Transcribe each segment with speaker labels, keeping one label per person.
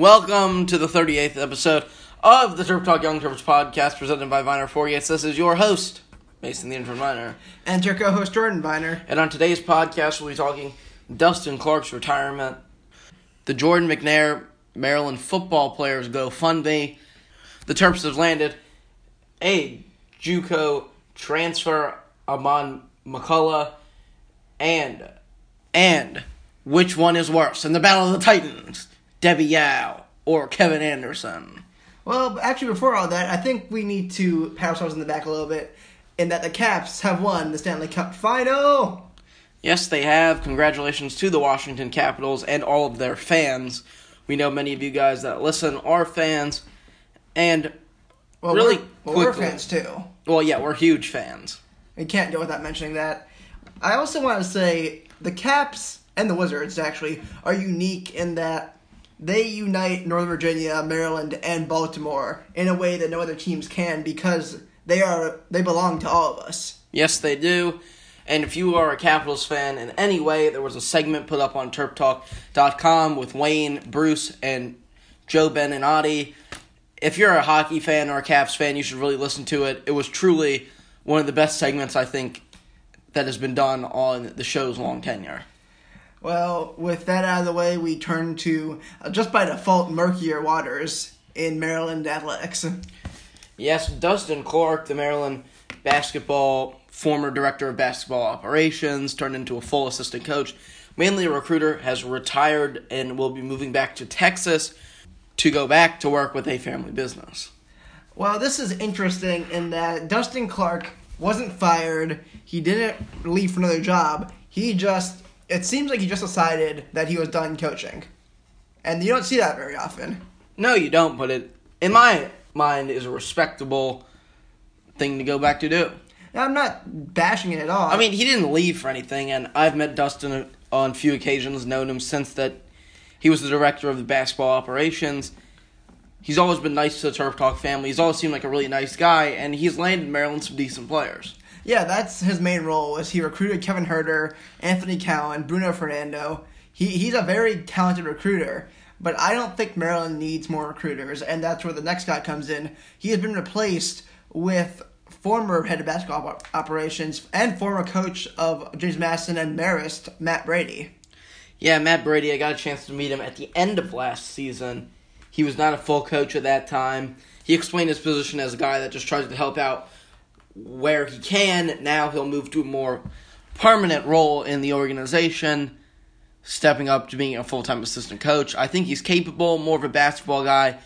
Speaker 1: Welcome to the 38th episode of the Terp Talk Young Terps podcast presented by Viner 48. This is your host, Mason the Intern Viner.
Speaker 2: And your co-host Jordan Viner.
Speaker 1: And on today's podcast, we'll be talking Dustin Clark's retirement, the Jordan McNair Maryland football players GoFundMe, the Terps have landed a JUCO transfer Ahmad McCullough, and and which one is worse in the Battle of the Titans, Debbie Yow or Kevin Anderson?
Speaker 2: Well, actually, before all that, I think we need to pat ourselves in the back a little bit in that the Caps have won the Stanley Cup final.
Speaker 1: Yes, they have. Congratulations to the Washington Capitals and all of their fans. We know many of you guys that listen are fans, and
Speaker 2: Well,
Speaker 1: really
Speaker 2: we're, well, we're fans too.
Speaker 1: Well, yeah, we're huge fans.
Speaker 2: We can't go without mentioning that. I also want to say the Caps and the Wizards actually are unique in that they unite Northern Virginia, Maryland, and Baltimore in a way that no other teams can because they are they belong to all of us.
Speaker 1: Yes, they do. And if you are a Capitals fan in any way, there was a segment put up on TerpTalk.com with Wayne, Bruce, and Joe Beninati. If you're a hockey fan or a Caps fan, you should really listen to it. It was truly one of the best segments, I think, that has been done on the show's long tenure.
Speaker 2: Well, with that out of the way, we turn to uh, just by default murkier waters in Maryland athletics.
Speaker 1: Yes, Dustin Clark, the Maryland basketball former director of basketball operations, turned into a full assistant coach, mainly a recruiter, has retired and will be moving back to Texas to go back to work with a family business.
Speaker 2: Well, this is interesting in that Dustin Clark wasn't fired. He didn't leave for another job. He just it seems like he just decided that he was done coaching. And you don't see that very often.
Speaker 1: No, you don't, but it, in my mind, is a respectable thing to go back to do.
Speaker 2: Now, I'm not bashing it at all.
Speaker 1: I mean, he didn't leave for anything, and I've met Dustin on a few occasions, known him since that he was the director of the basketball operations. He's always been nice to the Terp Talk family. He's always seemed like a really nice guy, and he's landed Maryland some decent players.
Speaker 2: Yeah, that's his main role. Is he recruited Kevin Huerter, Anthony Cowan, Bruno Fernando. He he's a very talented recruiter, but I don't think Maryland needs more recruiters, and that's where the next guy comes in. He has been replaced with former head of basketball op- operations and former coach of James Madison and Marist, Matt Brady.
Speaker 1: Yeah, Matt Brady, I got a chance to meet him at the end of last season. He was not a full coach at that time. He explained his position as a guy that just tries to help out where he can. Now he'll move to a more permanent role in the organization, stepping up to being a full time assistant coach. I think he's capable, more of a basketball guy.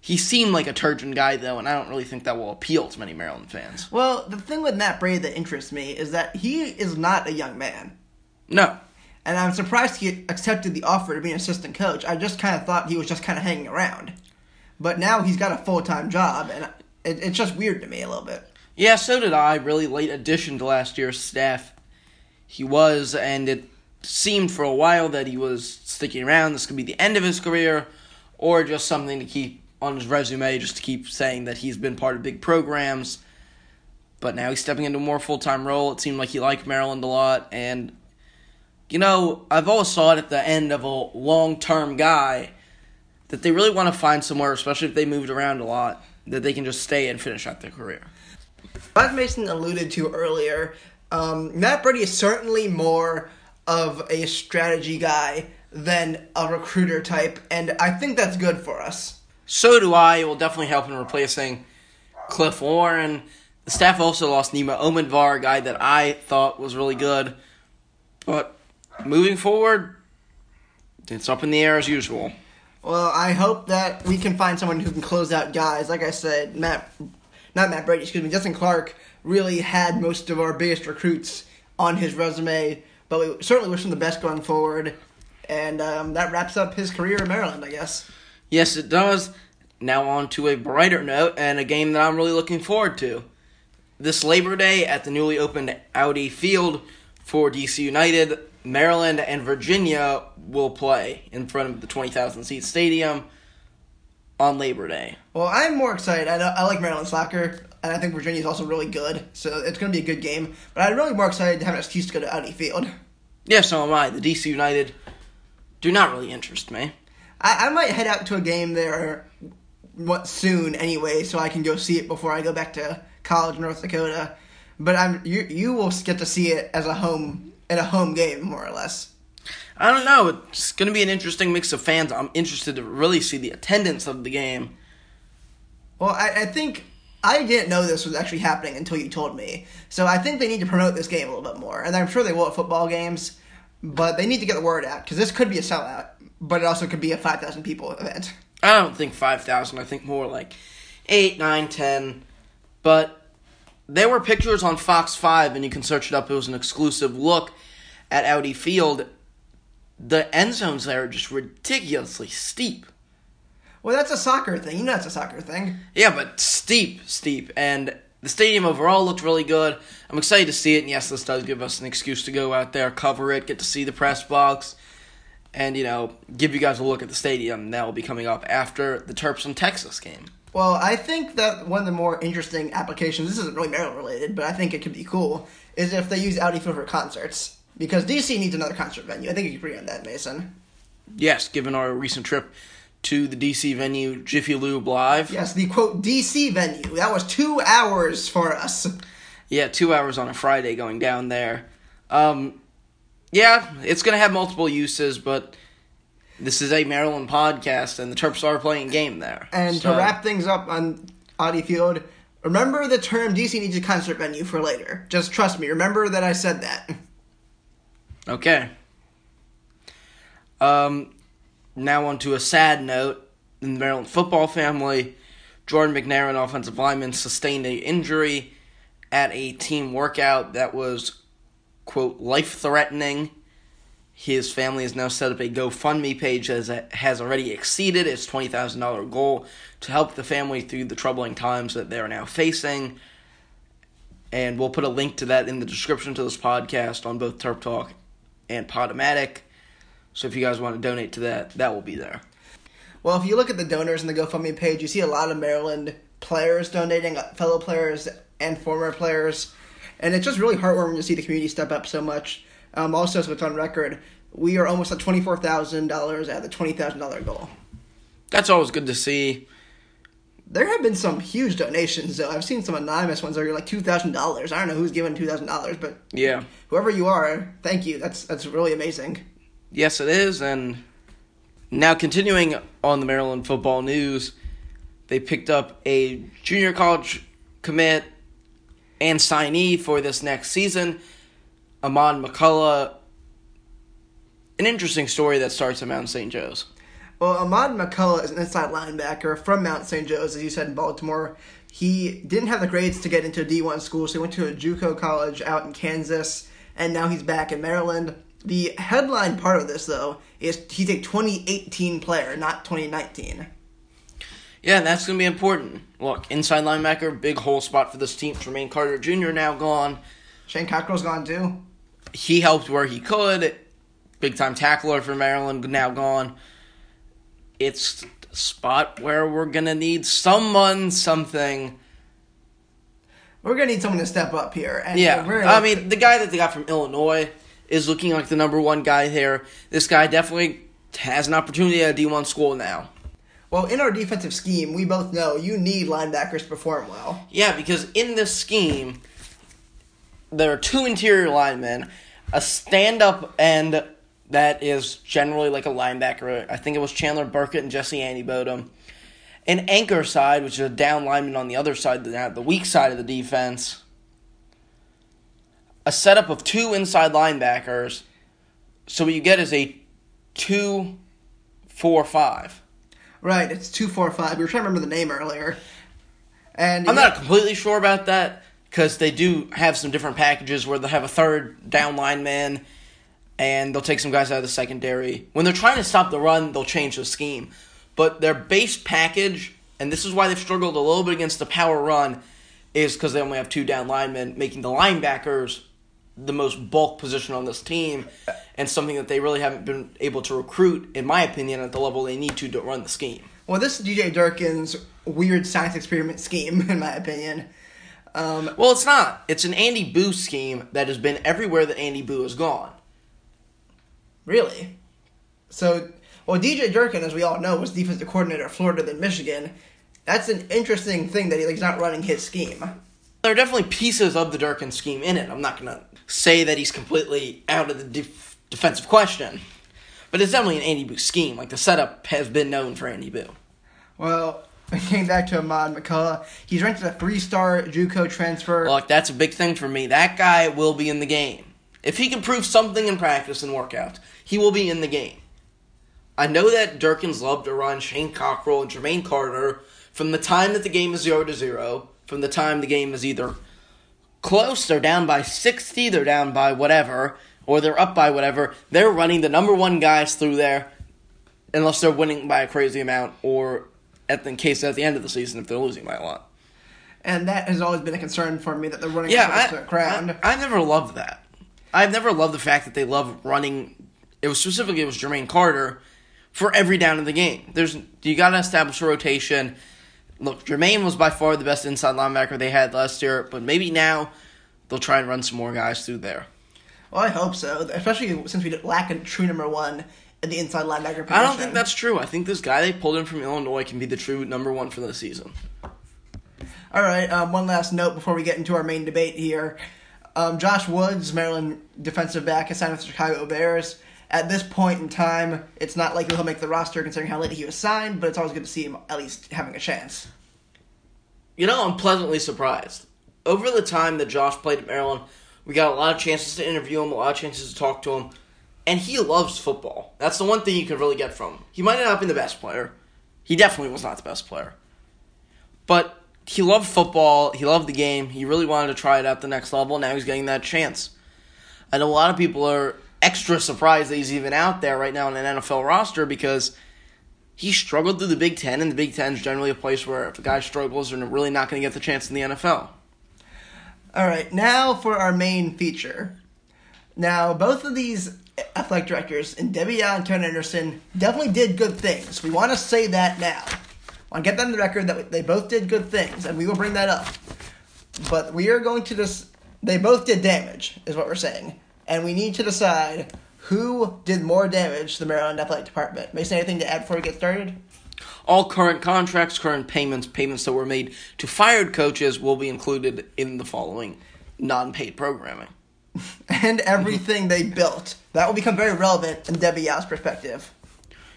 Speaker 1: He seemed like a Turgeon guy, though, and I don't really think that will appeal to many Maryland fans.
Speaker 2: Well, the thing with Matt Brady that interests me is that he is not a young man.
Speaker 1: No.
Speaker 2: And I'm surprised he accepted the offer to be an assistant coach. I just kind of thought he was just kind of hanging around. But now he's got a full time job, and it, it's just weird to me a little bit.
Speaker 1: Yeah, so did I. Really late addition to last year's staff. He was, and it seemed for a while that he was sticking around. This could be the end of his career, or just something to keep on his resume, just to keep saying that he's been part of big programs. But now he's stepping into a more full time role. It seemed like he liked Maryland a lot, and you know, I've always it at the end of a long term guy that they really want to find somewhere, especially if they moved around a lot, that they can just stay and finish out their career.
Speaker 2: As Mason alluded to earlier, um, Matt Brady is certainly more of a strategy guy than a recruiter type, and I think that's good for us.
Speaker 1: So do I. It will definitely help in replacing Cliff Warren. The staff also lost Nima Omidvar, a guy that I thought was really good. But moving forward, it's up in the air as usual.
Speaker 2: Well, I hope that we can find someone who can close out guys. Like I said, Matt, not Matt Brady, excuse me, Dustin Clark really had most of our biggest recruits on his resume, but we certainly wish him the best going forward. And um, that wraps up his career in Maryland, I guess.
Speaker 1: Yes, it does. Now on to a brighter note and a game that I'm really looking forward to. This Labor Day at the newly opened Audi Field for DC United, Maryland and Virginia will play in front of the 20,000 seat stadium on Labor Day.
Speaker 2: Well, I'm more excited. I, I like Maryland soccer, and I think Virginia's also really good, so it's going to be a good game. But I'm really more excited to have an excuse to go to Audi Field.
Speaker 1: Yeah, so am I. The DC United do not really interest me.
Speaker 2: I, I might head out to a game there what soon anyway, so I can go see it before I go back to college in North Dakota. But I'm you you will get to see it as a home in a home game more or less.
Speaker 1: I don't know. It's going to be an interesting mix of fans. I'm interested to really see the attendance of the game.
Speaker 2: Well, I, I think I didn't know this was actually happening until you told me. So I think they need to promote this game a little bit more, and I'm sure they will at football games. But they need to get the word out because this could be a sellout, but it also could be a five thousand people event.
Speaker 1: I don't think 5,000. I think more like 8, 9, 10. But there were pictures on Fox 5, and you can search it up. It was an exclusive look at Audi Field. The end zones there are just ridiculously steep.
Speaker 2: Well, that's a soccer thing. You know, that's a soccer thing.
Speaker 1: Yeah, but steep, steep. And the stadium overall looked really good. I'm excited to see it. And yes, this does give us an excuse to go out there, cover it, get to see the press box, and, you know, give you guys a look at the stadium. That will be coming up after the Terps and Texas game.
Speaker 2: Well, I think that one of the more interesting applications, this isn't really Maryland related, but I think it could be cool, is if they use Audi Field for concerts. Because DC needs another concert venue. I think you can agree on that, Mason.
Speaker 1: Yes, given our recent trip to the DC venue, Jiffy Lube Live.
Speaker 2: Yes, the quote DC venue. That was two hours for us.
Speaker 1: Yeah, two hours on a Friday going down there. Um, yeah, it's going to have multiple uses, but this is a Maryland podcast, and the Terps are playing game there.
Speaker 2: And
Speaker 1: So-
Speaker 2: to wrap things up on Audi Field, remember the term DC needs a concert venue for later. Just trust me. Remember that I said that.
Speaker 1: Okay. Um, now on to a sad note. In the Maryland football family, Jordan McNair, an offensive lineman, sustained a injury at a team workout that was, quote, life-threatening. His family has now set up a GoFundMe page it has already exceeded its $20,000 goal to help the family through the troubling times that they're now facing. And we'll put a link to that in the description to this podcast on both Terp Talk and Podomatic. So if you guys want to donate to that, that will be there.
Speaker 2: Well, if you look at the donors in the GoFundMe page, you see a lot of Maryland players donating, uh, fellow players and former players, and it's just really heartwarming to see the community step up so much. Um, also, so it's on record, we are almost at twenty four thousand dollars at the twenty thousand dollar goal.
Speaker 1: That's always good to see.
Speaker 2: There have been some huge donations, though. I've seen some anonymous ones that are like two thousand dollars. I don't know who's given two thousand dollars, but
Speaker 1: Yeah.
Speaker 2: whoever you are, thank you. That's that's really amazing.
Speaker 1: Yes, it is. And now, continuing on the Maryland football news, they picked up a junior college commit and signee for this next season, Ahmad McCullough. An interesting story that starts at Mount St. Joe's.
Speaker 2: Well, Ahmad McCullough is an inside linebacker from Mount St. Joe's, as you said in Baltimore. He didn't have the grades to get into a D1 school, so he went to a JUCO college out in Kansas, and now he's back in Maryland. The headline part of this, though, is he's a 2018 player, not 2019.
Speaker 1: Yeah, and that's going to be important. Look, inside linebacker, big hole spot for this team. Jermaine Carter Jr. now gone.
Speaker 2: Shane Cockerille's gone too.
Speaker 1: He helped where he could. Big time tackler for Maryland, now gone. It's a spot where we're going to need someone, something.
Speaker 2: We're gonna need someone to step up here. And
Speaker 1: Yeah,
Speaker 2: we're
Speaker 1: I mean, the guy that they got from Illinois is looking like the number one guy here. This guy definitely has an opportunity at a D1 school now.
Speaker 2: well, in our defensive scheme, we both know you need linebackers to perform well.
Speaker 1: Yeah, because in this scheme, there are two interior linemen, a stand up end that is generally like a linebacker. I think it was Chandler Burkett and Jesse Aniebonam, An anchor side, which is a down lineman on the other side, the, the weak side of the defense. A setup of two inside linebackers. So what you get is a two, four, five.
Speaker 2: Right, it's two four five. We were trying to remember the name earlier. And
Speaker 1: I'm not completely sure about that because they do have some different packages where they'll have a third down lineman and they'll take some guys out of the secondary. When they're trying to stop the run, they'll change the scheme. But their base package, and this is why they've struggled a little bit against the power run, is because they only have two down linemen, making the linebackers the most bulk position on this team, and something that they really haven't been able to recruit, in my opinion, at the level they need to to run the scheme.
Speaker 2: Well, this is DJ Durkin's weird science experiment scheme, in my opinion. Um,
Speaker 1: Well, it's not. It's an Andy Buh scheme that has been everywhere that Andy Buh has gone.
Speaker 2: Really. So, Well, DJ Durkin, as we all know, was defensive coordinator at Florida than Michigan. That's an interesting thing that he's not running his scheme.
Speaker 1: There are definitely pieces of the Durkin scheme in it. I'm not going to say that he's completely out of the def- defensive question. But it's definitely an Andy Buh scheme. Like, the setup has been known for Andy Buh.
Speaker 2: Well, came back to Ahmad McCullough, he's ranked as a three-star JUCO transfer.
Speaker 1: Look, that's a big thing for me. That guy will be in the game. If he can prove something in practice and workout, he will be in the game. I know that Durkin's loved to run Shane Cockerille and Jermaine Carter from the time that the game is 0 to 0, from the time the game is either close, they're down by 60, they're down by whatever, or they're up by whatever. They're running the number one guys through there, unless they're winning by a crazy amount, or at the case at the end of the season if they're losing by a lot.
Speaker 2: And that has always been a concern for me that they're running
Speaker 1: Yeah,
Speaker 2: close
Speaker 1: I,
Speaker 2: to the ground.
Speaker 1: I, I never loved that. I've never loved the fact that they love running. It was specifically it was Jermaine Carter for every down in the game. There's you got to establish a rotation. Look, Jermaine was by far the best inside linebacker they had last year, but maybe now they'll try and run some more guys through there.
Speaker 2: well, I hope so, especially since we lack a true number one in the inside linebacker position.
Speaker 1: I don't think that's true. I think this guy they pulled in from Illinois can be the true number one for the season.
Speaker 2: All right, um, one last note before we get into our main debate here. Um, Josh Woods, Maryland defensive back, is signed with the Chicago Bears. At this point in time, it's not likely he'll make the roster considering how late he was signed, but it's always good to see him at least having a chance.
Speaker 1: You know, I'm pleasantly surprised. Over the time that Josh played at Maryland, we got a lot of chances to interview him, a lot of chances to talk to him, and he loves football. That's the one thing you can really get from him. He might not have been the best player. He definitely was not the best player. But he loved football, he loved the game, he really wanted to try it at the next level, now he's getting that chance. And a lot of people are extra surprised that he's even out there right now in an NFL roster because he struggled through the Big Ten, and the Big Ten is generally a place where if a guy struggles, they're really not going to get the chance in the NFL.
Speaker 2: All right, now for our main feature. Now, both of these athletic directors, and Debbie Yow and Kevin Anderson, definitely did good things. We want to say that now. I want to get that on the record that they both did good things, and we will bring that up. But we are going to just. They both did damage, is what we're saying. And we need to decide who did more damage to the Maryland Athletic Department. Mason, anything to add before we get started?
Speaker 1: All current contracts, current payments, payments that were made to fired coaches will be included in the following non paid programming.
Speaker 2: And everything they built. That will become very relevant in Debbie Yow's perspective.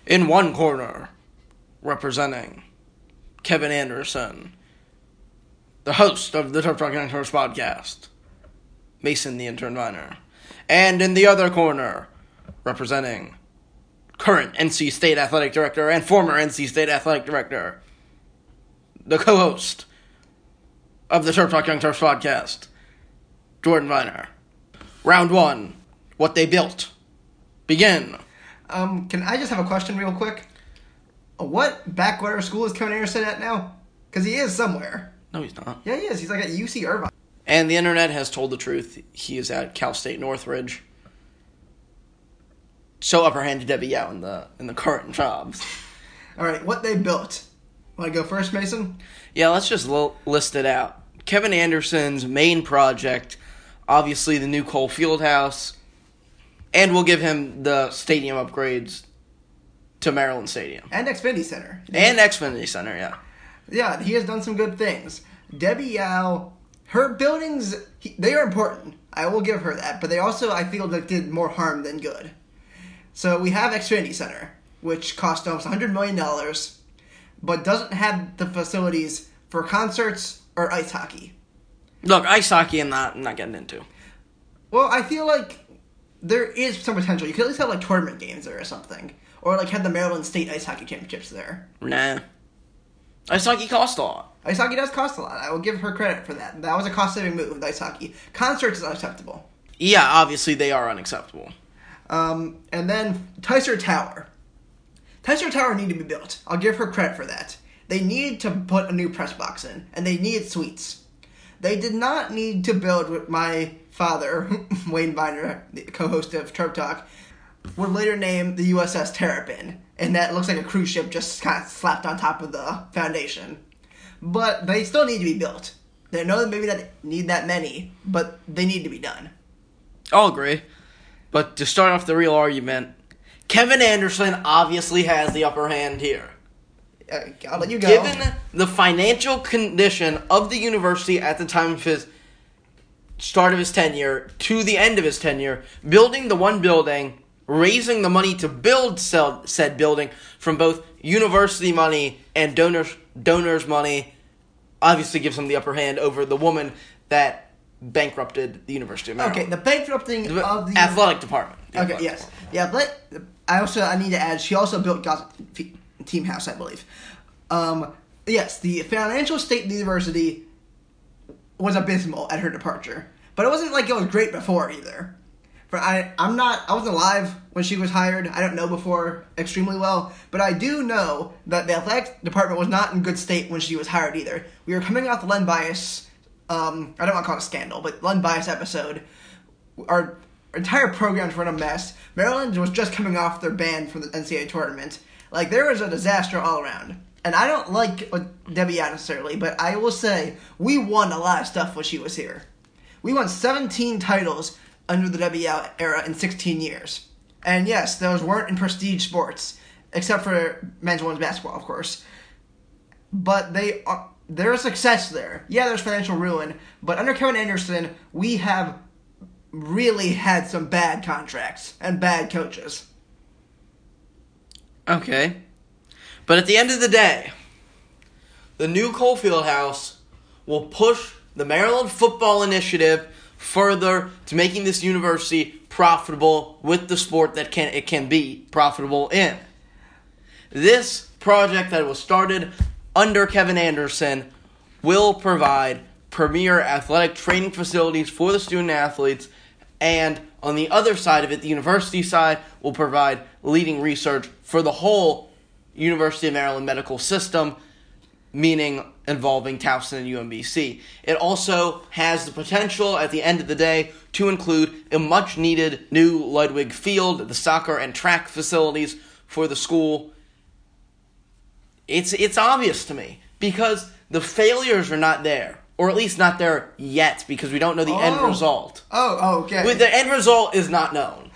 Speaker 1: In one corner, representing Kevin Anderson, the host of the Terp Talk Youngsters podcast, Mason the intern Viner. And in the other corner, representing current NC State athletic director and former NC State athletic director, the co host of the Terp Talk Young Terps podcast, Jordan Viner. Round one What they built. Begin.
Speaker 2: Um, can I just have a question real quick? What backwater school is Kevin Anderson at now? Because he is somewhere.
Speaker 1: No, he's not.
Speaker 2: Yeah, he is. He's like at UC Irvine.
Speaker 1: And the internet has told the truth. He is at Cal State Northridge. So upper hand to Debbie Yow in the in the current jobs.
Speaker 2: All right, what they built. Want to go first, Mason?
Speaker 1: Yeah, let's just l- list it out. Kevin Anderson's main project, obviously the new Cole Fieldhouse, and we'll give him the stadium upgrades to Maryland Stadium
Speaker 2: And Xfinity Center.
Speaker 1: and Xfinity Center. Yeah,
Speaker 2: Yeah, he has done some good things. Debbie Yow, her buildings, they are important. I will give her that. But they also, I feel, that did more harm than good. So we have Xfinity Center, which cost almost $100 million, but doesn't have the facilities for concerts or ice hockey.
Speaker 1: look, ice hockey. I'm not I'm not getting into.
Speaker 2: Well, I feel like there is some potential. You could at least have like tournament games there or something. Or like have the Maryland State Ice Hockey Championships there.
Speaker 1: Nah, hockey costs a lot.
Speaker 2: Hockey does cost a lot. I will give her credit for that. That was a cost saving move with ice hockey. Concerts is unacceptable.
Speaker 1: Yeah, obviously they are unacceptable.
Speaker 2: Um, and then Tyser Tower. Tyser Tower need to be built. I'll give her credit for that. They need to put a new press box in, and they need suites. They did not need to build what my father, Wayne Viner, the co-host of Terp Talk, would later name the USS Terrapin, and that looks like a cruise ship just kind of slapped on top of the foundation. But they still need to be built. They know that maybe that need that many, but they need to be done.
Speaker 1: I'll agree. But to start off the real argument, Kevin Anderson obviously has the upper hand here.
Speaker 2: Uh, I'll let you go.
Speaker 1: Given the financial condition of the university at the time of his start of his tenure to the end of his tenure, building the one building, raising the money to build said, said building from both university money and donors donors money, obviously gives him the upper hand over the woman that bankrupted the University of Maryland.
Speaker 2: okay, the bankrupting
Speaker 1: The
Speaker 2: of the
Speaker 1: athletic department. The
Speaker 2: Okay,
Speaker 1: athletic
Speaker 2: yes,
Speaker 1: department.
Speaker 2: yeah. But I also I need to add she also built Gossett Team House, I believe. Um, yes, the financial state of the university was abysmal at her departure, but it wasn't like it was great before either. For I, I'm not, I wasn't alive when she was hired. I don't know before extremely well, but I do know that the athletic department was not in good state when she was hired either. We were coming off the Len Bias, um, I don't want to call it a scandal, but Len Bias episode. Our entire programs were in a mess. Maryland was just coming off their ban from the NCAA tournament. Like there was a disaster all around. And I don't like uh, Debbie necessarily, but I will say we won a lot of stuff when she was here. We won 17 titles under the Yow era in 16 years. And yes, those weren't in prestige sports, except for men's women's basketball, of course. But they are there's success there. Yeah, there's financial ruin, but under Kevin Anderson, we have really had some bad contracts and bad coaches.
Speaker 1: Okay. But at the end of the day, the new Cole Field House will push the Maryland Football Initiative further to making this university profitable with the sport that can it can be profitable in. This project that was started under Kevin Anderson will provide premier athletic training facilities for the student athletes and on the other side of it the university side will provide leading research for the whole University of Maryland medical system meaning involving Towson and UMBC. It also has the potential at the end of the day to include a much needed new Ludwig Field, the soccer and track facilities for the school. It's it's obvious to me because the failures are not there, or at least not there yet because we don't know the end
Speaker 2: Oh.
Speaker 1: result.
Speaker 2: Oh, oh, okay.
Speaker 1: With the end result is not known.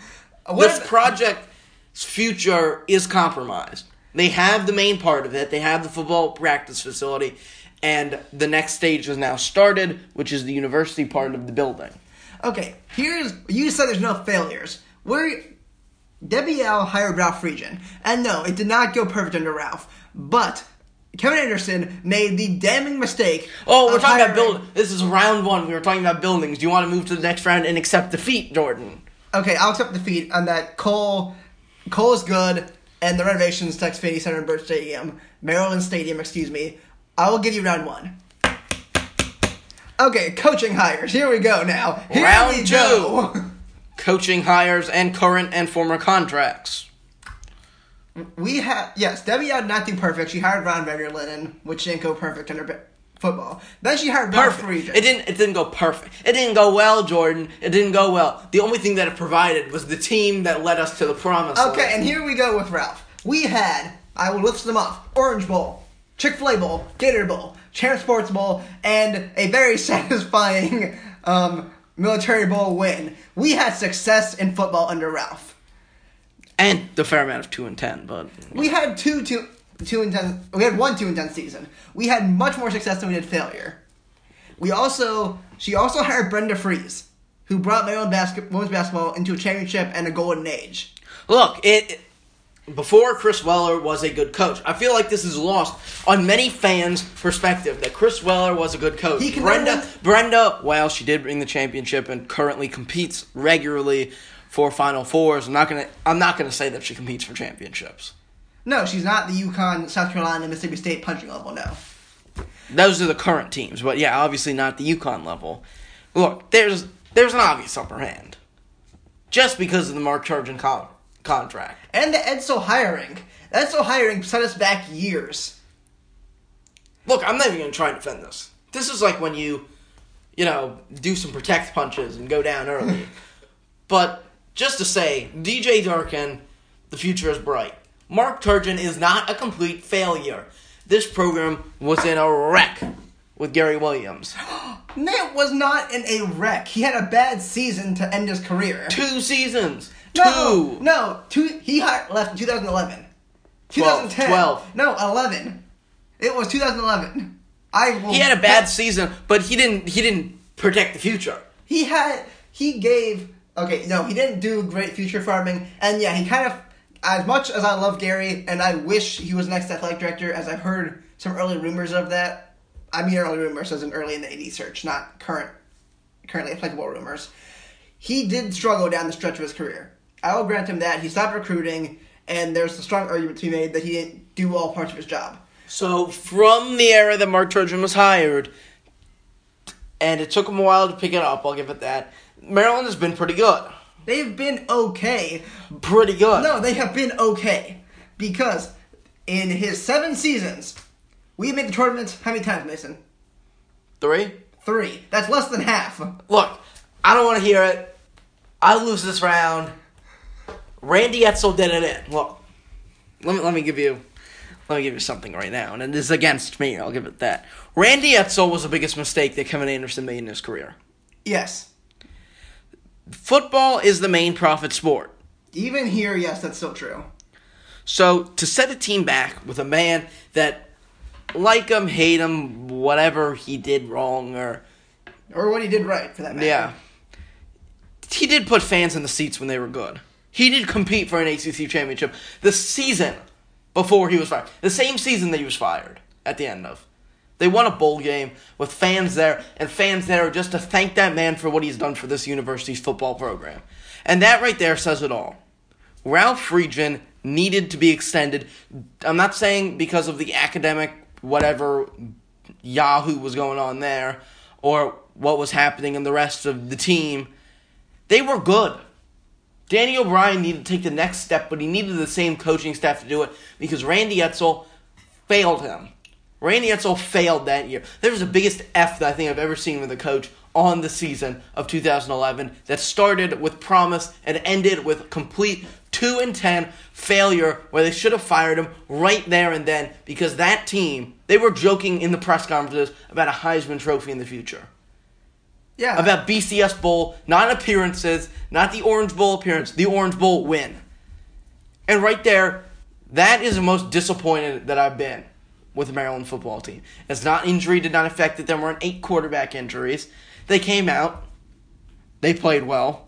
Speaker 2: what
Speaker 1: this project's future is compromised. They have the main part of it. They have the football practice facility, and the next stage was now started, which is the university part of the building.
Speaker 2: Okay, here's you said there's no failures. We're Debbie Al hired Ralph Friedgen, and no, it did not go perfect under Ralph. But Kevin Anderson made the damning mistake.
Speaker 1: Oh, we're talking about build. This is round one. We were talking about buildings. Do you want to move to the next round and accept defeat, Jordan?
Speaker 2: Okay, I'll accept defeat on that. Cole, Cole is good, and the renovations to Xfinity Center and Byrd Stadium, Maryland Stadium, excuse me. I will give you round one. Okay, coaching hires. Here we go now. Here
Speaker 1: Round
Speaker 2: we
Speaker 1: two.
Speaker 2: go.
Speaker 1: Coaching hires and current and former contracts.
Speaker 2: We have yes, Debbie had not do perfect. She hired Ron Vanderlinden, which didn't go perfect under ba- football. Then she hired
Speaker 1: Perfect. It didn't. It didn't go perfect. It didn't go well, Jordan. It didn't go well. The only thing that it provided was the team that led us to the promise.
Speaker 2: Okay, and here we go with Ralph. We had I will list them off: Orange Bowl, Chick Fil A Bowl, Gator Bowl, Champ Sports Bowl, and a very satisfying um, Military Bowl win. We had success in football under Ralph.
Speaker 1: and the fair amount of two and ten, but
Speaker 2: We had two two two and ten. We had one two and ten season. We had much more success than we did failure. We also she also hired Brenda Frese, who brought Maryland basket, women's basketball into a championship and a golden age.
Speaker 1: look, it- before Chris Weller was a good coach. I feel like this is lost on many fans' perspective that Chris Weller was a good coach. Brenda,
Speaker 2: only-
Speaker 1: Brenda, well, she did bring the championship and currently competes regularly for Final Fours, I'm not gonna. I'm not gonna say that she competes for championships.
Speaker 2: No, she's not the UConn, South Carolina, Mississippi State punching level. No.
Speaker 1: Those are the current teams, but yeah, obviously not the UConn level. Look, there's there's an obvious upper hand, just because of the Mark Turgeon con- contract.
Speaker 2: And the Edsall hiring. The Edsall hiring set us back years.
Speaker 1: Look, I'm not even gonna try and defend this. This is like when you, you know, do some protect punches and go down early. but just to say, DJ Durkin, the future is bright. Mark Turgeon is not a complete failure. This program was in a wreck with Gary Williams.
Speaker 2: Nate was not in a wreck. He had a bad season to end his career.
Speaker 1: Two seasons.
Speaker 2: No,
Speaker 1: Two.
Speaker 2: no, two. He hi- left in 2011. 2010.
Speaker 1: Twelve.
Speaker 2: No, 11. It was 2011. I will
Speaker 1: He had a bad season, but he didn't. He didn't protect the future.
Speaker 2: He had. He gave. Okay, no, he didn't do great future farming, and yeah, he kind of. As much as I love Gary, and I wish he was next athletic director, as I've heard some early rumors of that. I mean, early rumors as in early in the '80s search, not current, currently applicable rumors. He did struggle down the stretch of his career. I will grant him that he stopped recruiting, and there's a strong argument to be made that he didn't do all parts of his job.
Speaker 1: So from the era that Mark Turgeon was hired, and it took him a while to pick it up. I'll give it that. Maryland has been pretty good.
Speaker 2: They've been okay,
Speaker 1: Pretty good.
Speaker 2: No, they have been okay. Because in his seven seasons, we made the tournament how many times, Mason?
Speaker 1: Three.
Speaker 2: Three. That's less than half.
Speaker 1: Look, I don't want to hear it. I lose this round. Randy Edsall did it in. Look, let me let me give you let me give you something right now, and it is against me. I'll give it that. Randy Edsall was the biggest mistake that Kevin Anderson made in his career.
Speaker 2: Yes.
Speaker 1: Football is the main profit sport.
Speaker 2: Even here, yes, that's still true.
Speaker 1: So to set a team back with a man that like him, hate him, whatever he did wrong or
Speaker 2: Or what he did right, for that matter.
Speaker 1: yeah. He did put fans in the seats when they were good. He did compete for an ACC championship the season before he was fired. The same season that he was fired at the end of. They won a bowl game with fans there, and fans there just to thank that man for what he's done for this university's football program. And that right there says it all. Ralph Friedgen needed to be extended. I'm not saying because of the academic, whatever Yahoo was going on there, or what was happening in the rest of the team. They were good. Danny O'Brien needed to take the next step, but he needed the same coaching staff to do it because Randy Edsall failed him. Randy Edsall failed that year. There was the biggest F that I think I've ever seen with a coach on the season of 2011 that started with promise and ended with complete 2 and 10 failure where they should have fired him right there and then because that team, they were joking in the press conferences about a Heisman trophy in the future
Speaker 2: Yeah.
Speaker 1: about BCS Bowl, not appearances, not the Orange Bowl appearance, the Orange Bowl win. And right there, that is the most disappointed that I've been with the Maryland football team. It's not injury did not affect it. There weren't eight quarterback injuries. They came out, they played well,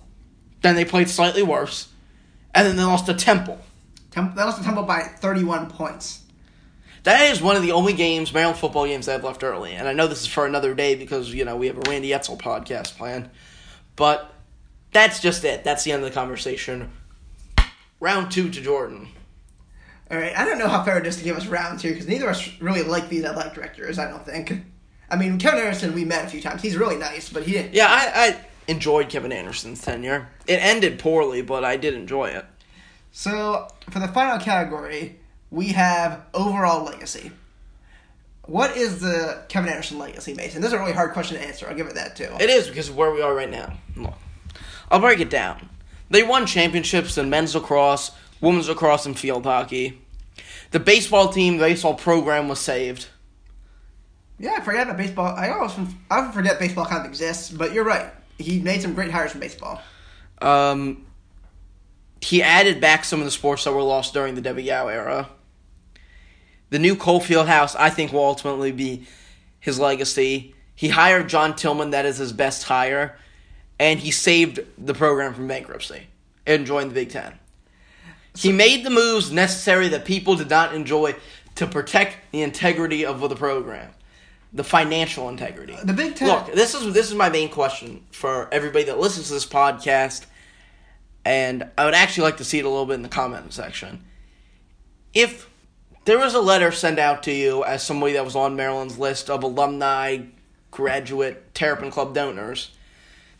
Speaker 1: then they played slightly worse, and then they lost to Temple.
Speaker 2: Temp- they lost to Temple by 31 points.
Speaker 1: That is one of the only games, Maryland football games, that I've left early. And I know this is for another day because, you know, we have a Randy Edsall podcast planned. But that's just it. That's the end of the conversation. Round two to Jordan.
Speaker 2: All right, I don't know how fair it is to give us rounds here because neither of us really like these athletic directors. I don't think. I mean, Kevin Anderson we met a few times. He's really nice, but he didn't.
Speaker 1: Yeah, I, I enjoyed Kevin Anderson's tenure. It ended poorly, but I did enjoy it.
Speaker 2: So for the final category, we have overall legacy. What is the Kevin Anderson legacy, Mason? This is a really hard question to answer. I'll give it that too.
Speaker 1: It is because of where we are right now. Look, I'll break it down. They won championships in men's lacrosse, women's lacrosse, and field hockey. The baseball team, the baseball program was saved.
Speaker 2: yeah, I forget about baseball. I always I often forget baseball kind of exists, but you're right. He made some great hires from baseball.
Speaker 1: Um, he added back some of the sports that were lost during the Debbie Yow era. The new Cole Field House, I think, will ultimately be his legacy. He hired John Tillman, that is his best hire, and he saved the program from bankruptcy and joined the Big Ten. He made the moves necessary that people did not enjoy to protect the integrity of the program, the financial integrity.
Speaker 2: The Big Ten.
Speaker 1: Look, this is this is my main question for everybody that listens to this podcast, and I would actually like to see it a little bit in the comment section. If there was a letter sent out to you as somebody that was on Maryland's list of alumni, graduate, Terrapin Club donors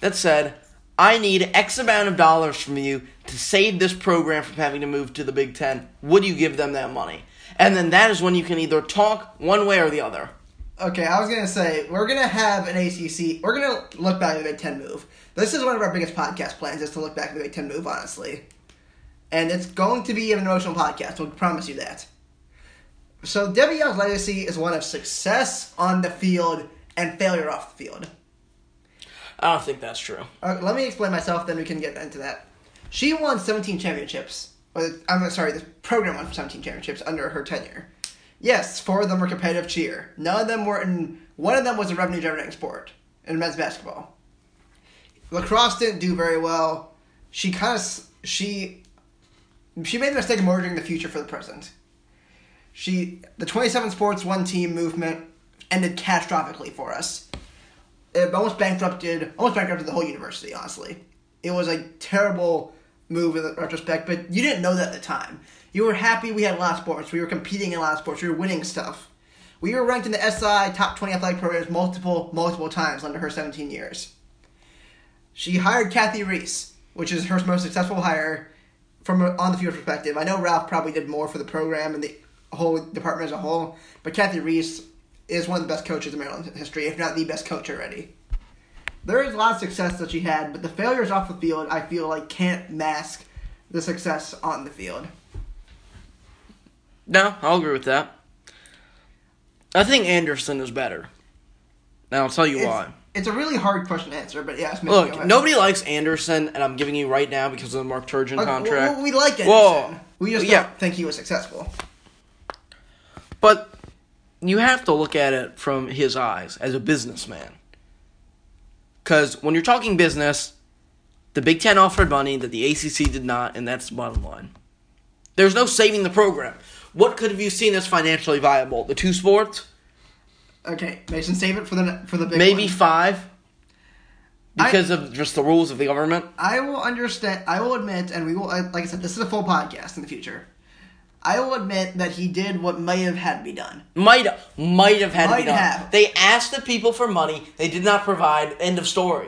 Speaker 1: that said, I need X amount of dollars from you to save this program from having to move to the Big Ten, would you give them that money? And then that is when you can either talk one way or the other.
Speaker 2: Okay, I was gonna say we're gonna have an ACC. We're gonna look back at the Big Ten move. This is one of our biggest podcast plans is to look back at the Big Ten move, honestly, and it's going to be an emotional podcast. We'll promise you that. So Debbie Yow's legacy is one of success on the field and failure off the field.
Speaker 1: I don't think that's true.
Speaker 2: Uh, let me explain myself, then we can get into that. She won 17 championships. I'm sorry, the program won 17 championships under her tenure. Yes, four of them were competitive cheer. None of them were in. One of them was a revenue generating sport in men's basketball. Lacrosse didn't do very well. She kind of she she made the mistake of merging the future for the present. She the 27 sports one team movement ended catastrophically for us. It almost bankrupted almost bankrupted the whole university. Honestly, it was a terrible move in retrospect, but you didn't know that at the time. You were happy we had a lot of sports. We were competing in a lot of sports. We were winning stuff. We were ranked in the SI top 20 athletic programs multiple, multiple times under her 17 years. She hired Cathy Reese, which is her most successful hire from on the field perspective. I know Ralph probably did more for the program and the whole department as a whole, but Cathy Reese is one of the best coaches in Maryland history, if not the best coach already. There is a lot of success that she had, but the failures off the field, I feel like, can't mask the success on the field.
Speaker 1: No, I'll agree with that. I think Anderson is better. Now I'll tell you
Speaker 2: It's,
Speaker 1: why.
Speaker 2: it's a really hard question to answer, but yes. go
Speaker 1: Look, nobody likes Anderson, and I'm giving you right now because of the Mark Turgeon
Speaker 2: Like,
Speaker 1: contract.
Speaker 2: We like Anderson.
Speaker 1: Whoa.
Speaker 2: We just
Speaker 1: Yeah.
Speaker 2: don't think he was successful.
Speaker 1: But you have to look at it from his eyes as a businessman. Because when you're talking business, the Big Ten offered money that the ACC did not, and that's the bottom line. There's no saving the program. What could have you seen as financially viable? The two sports?
Speaker 2: Okay, Mason, save it for the for the big
Speaker 1: Maybe
Speaker 2: one.
Speaker 1: five?
Speaker 2: I-
Speaker 1: Because of just the rules of the government?
Speaker 2: I will understand. I will admit, and we will. Like I said, this is a full podcast in the future. I will admit that he did what may have had to be done.
Speaker 1: Might might have had to be done.
Speaker 2: have.
Speaker 1: They asked the people for money. They did not provide. End of story.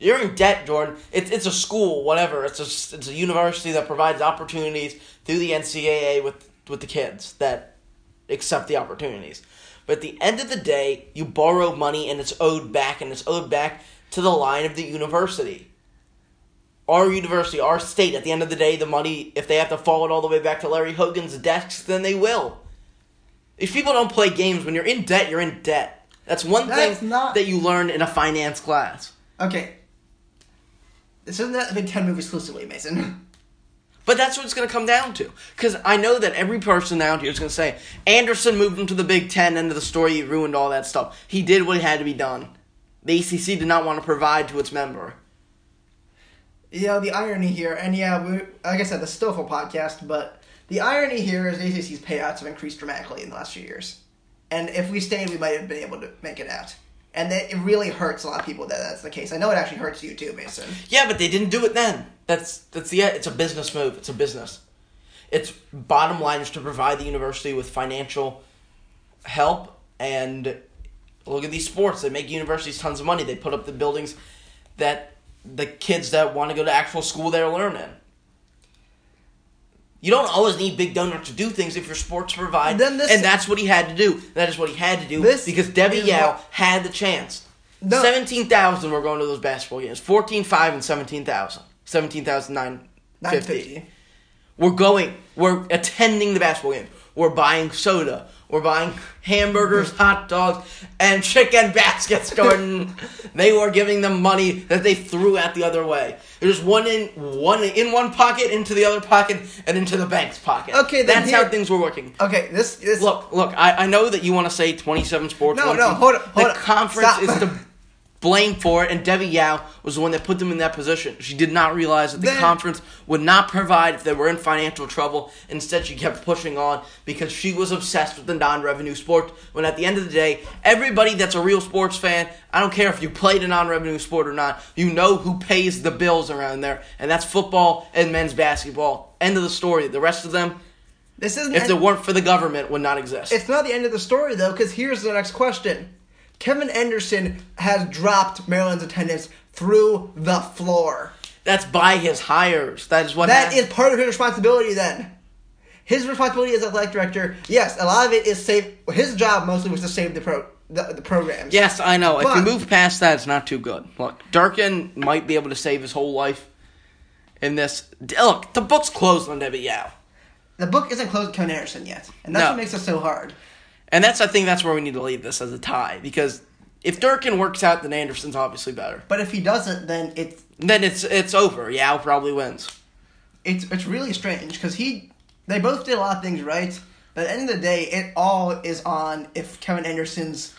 Speaker 1: You're in debt, Jordan. It's it's a school, whatever. It's a it's a university that provides opportunities through the NCAA with with the kids that accept the opportunities. But at the end of the day, you borrow money and it's owed back, and it's owed back to the line of the university. Our university, our state, at the end of the day, the money, if they have to follow it all the way back to Larry Hogan's desk, then they will. If people don't play games, when you're in debt, you're in debt. That's one
Speaker 2: That's
Speaker 1: thing
Speaker 2: not-
Speaker 1: that you learn in a finance class.
Speaker 2: Okay. This isn't that Big Ten move exclusively, Mason.
Speaker 1: But that's what it's going to come down to. Because I know that every person out here is going to say, Anderson moved him to the Big Ten, end of the story, he ruined all that stuff. He did what had to be done. The ACC did not want to provide to its member.
Speaker 2: You know the irony here, and yeah, we, like I said, still a podcast, but the irony here is ACC's payouts have increased dramatically in the last few years, and if we stayed, we might have been able to make it out. And that it really hurts a lot of people that that's the case. I know it actually hurts you too, Mason.
Speaker 1: Yeah, but they didn't do it then. That's that's the it's a business move. It's a business. Its bottom line is to provide the university with financial help and look at these sports. They make universities tons of money. They put up the buildings that the kids that want to go to actual school they're learning. You don't always need big donors to do things if your sports provide,
Speaker 2: Then this-
Speaker 1: and that's what he had to do. That is what he had to do
Speaker 2: This
Speaker 1: because Debbie Yow
Speaker 2: what-
Speaker 1: had the chance.
Speaker 2: No.
Speaker 1: 17,000 were going to those basketball games. 14,500 and 17,000. 17,950.
Speaker 2: 950.
Speaker 1: We're going, we're attending the basketball game. We're buying soda. We're buying hamburgers, hot dogs, and chicken baskets, Jordan. they were giving them money that they threw at the other way. It was one in one in one pocket, into the other pocket, and into the bank's pocket.
Speaker 2: Okay,
Speaker 1: that's
Speaker 2: here-
Speaker 1: how things were working.
Speaker 2: Okay, this this
Speaker 1: Look, look. I, I know that you want to say twenty-seven sports.
Speaker 2: No, no, hold up, hold
Speaker 1: the
Speaker 2: up.
Speaker 1: conference
Speaker 2: Stop.
Speaker 1: is to blame for it, and Debbie Yow was the one that put them in that position. She did not realize that the conference would not provide if they were in financial trouble. Instead, she kept pushing on because she was obsessed with the non-revenue sport. When at the end of the day, everybody that's a real sports fan, I don't care if you played a non-revenue sport or not, you know who pays the bills around there, and that's football and men's basketball. End of the story. The rest of them,
Speaker 2: this isn't.
Speaker 1: if it weren't for the government, would not exist.
Speaker 2: It's not the end of the story though, because here's the next question. Kevin Anderson has dropped Maryland's attendance through the floor.
Speaker 1: That's by his hires. That is what
Speaker 2: That is part of his responsibility then. His responsibility as athletic director, yes, a lot of it is save. His job mostly was to save the pro the, the programs.
Speaker 1: Yes, I know. if
Speaker 2: But-
Speaker 1: you move past that, it's not too good. Look, Durkin might be able to save his whole life in this. Look, the book's closed on Debbie Yow.
Speaker 2: The book isn't closed Kevin Anderson yet, and that's
Speaker 1: No.
Speaker 2: what makes it so hard.
Speaker 1: And that's I think that's where we need to leave this as a tie because if Durkin works out, then Anderson's obviously better.
Speaker 2: But if he doesn't, then it's
Speaker 1: Then it's it's over. Yow probably wins.
Speaker 2: it's it's really strange because he they both did a lot of things right. But at the end of the day, it all is on if Kevin Anderson's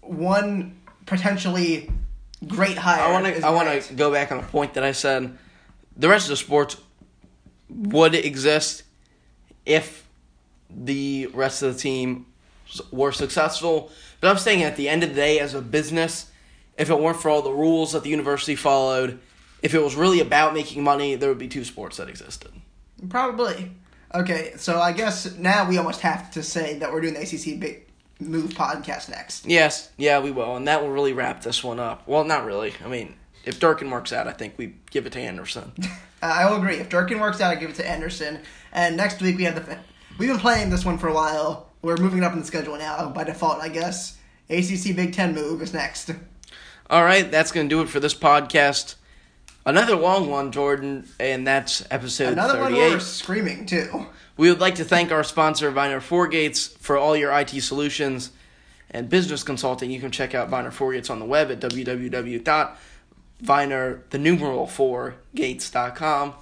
Speaker 2: one potentially great hire.
Speaker 1: I want to I want to go back on a point that I said. The rest of the sports would exist if the rest of the team were successful. But I'm saying at the end of the day, as a business, if it weren't for all the rules that the university followed, if it was really about making money, there would be two sports that existed.
Speaker 2: Probably. Okay, so I guess now we almost have to say that we're doing the ACC Big Move podcast next.
Speaker 1: Yes, yeah, we will, and that will really wrap this one up. Well, not really. I mean, if Durkin works out, I think we give it to Anderson.
Speaker 2: Uh, I will agree. If Durkin works out, I give it to Anderson. And next week we have the. We've been playing this one for a while. We're moving up in the schedule now by default, I guess. ACC Big Ten move is next.
Speaker 1: All right, that's going to do it for this podcast. Another long one, Jordan, and that's episode
Speaker 2: Another one
Speaker 1: 38.
Speaker 2: where we're screaming too.
Speaker 1: We would like to thank our sponsor, Viner Gates, for all your IT solutions and business consulting. You can check out Viner Gates on the web at www.viner, the numeral 4, gates.com.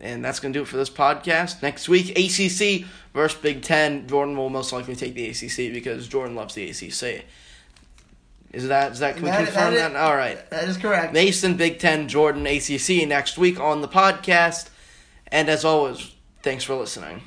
Speaker 1: And that's going to do it for this podcast. Next week, ACC versus Big Ten. Jordan will most likely take the ACC because Jordan loves the ACC. Is that, is that, can we confirm
Speaker 2: that
Speaker 1: that? All right.
Speaker 2: That is correct.
Speaker 1: Mason, Big Ten, Jordan, ACC next week on the podcast. And as always, thanks for listening.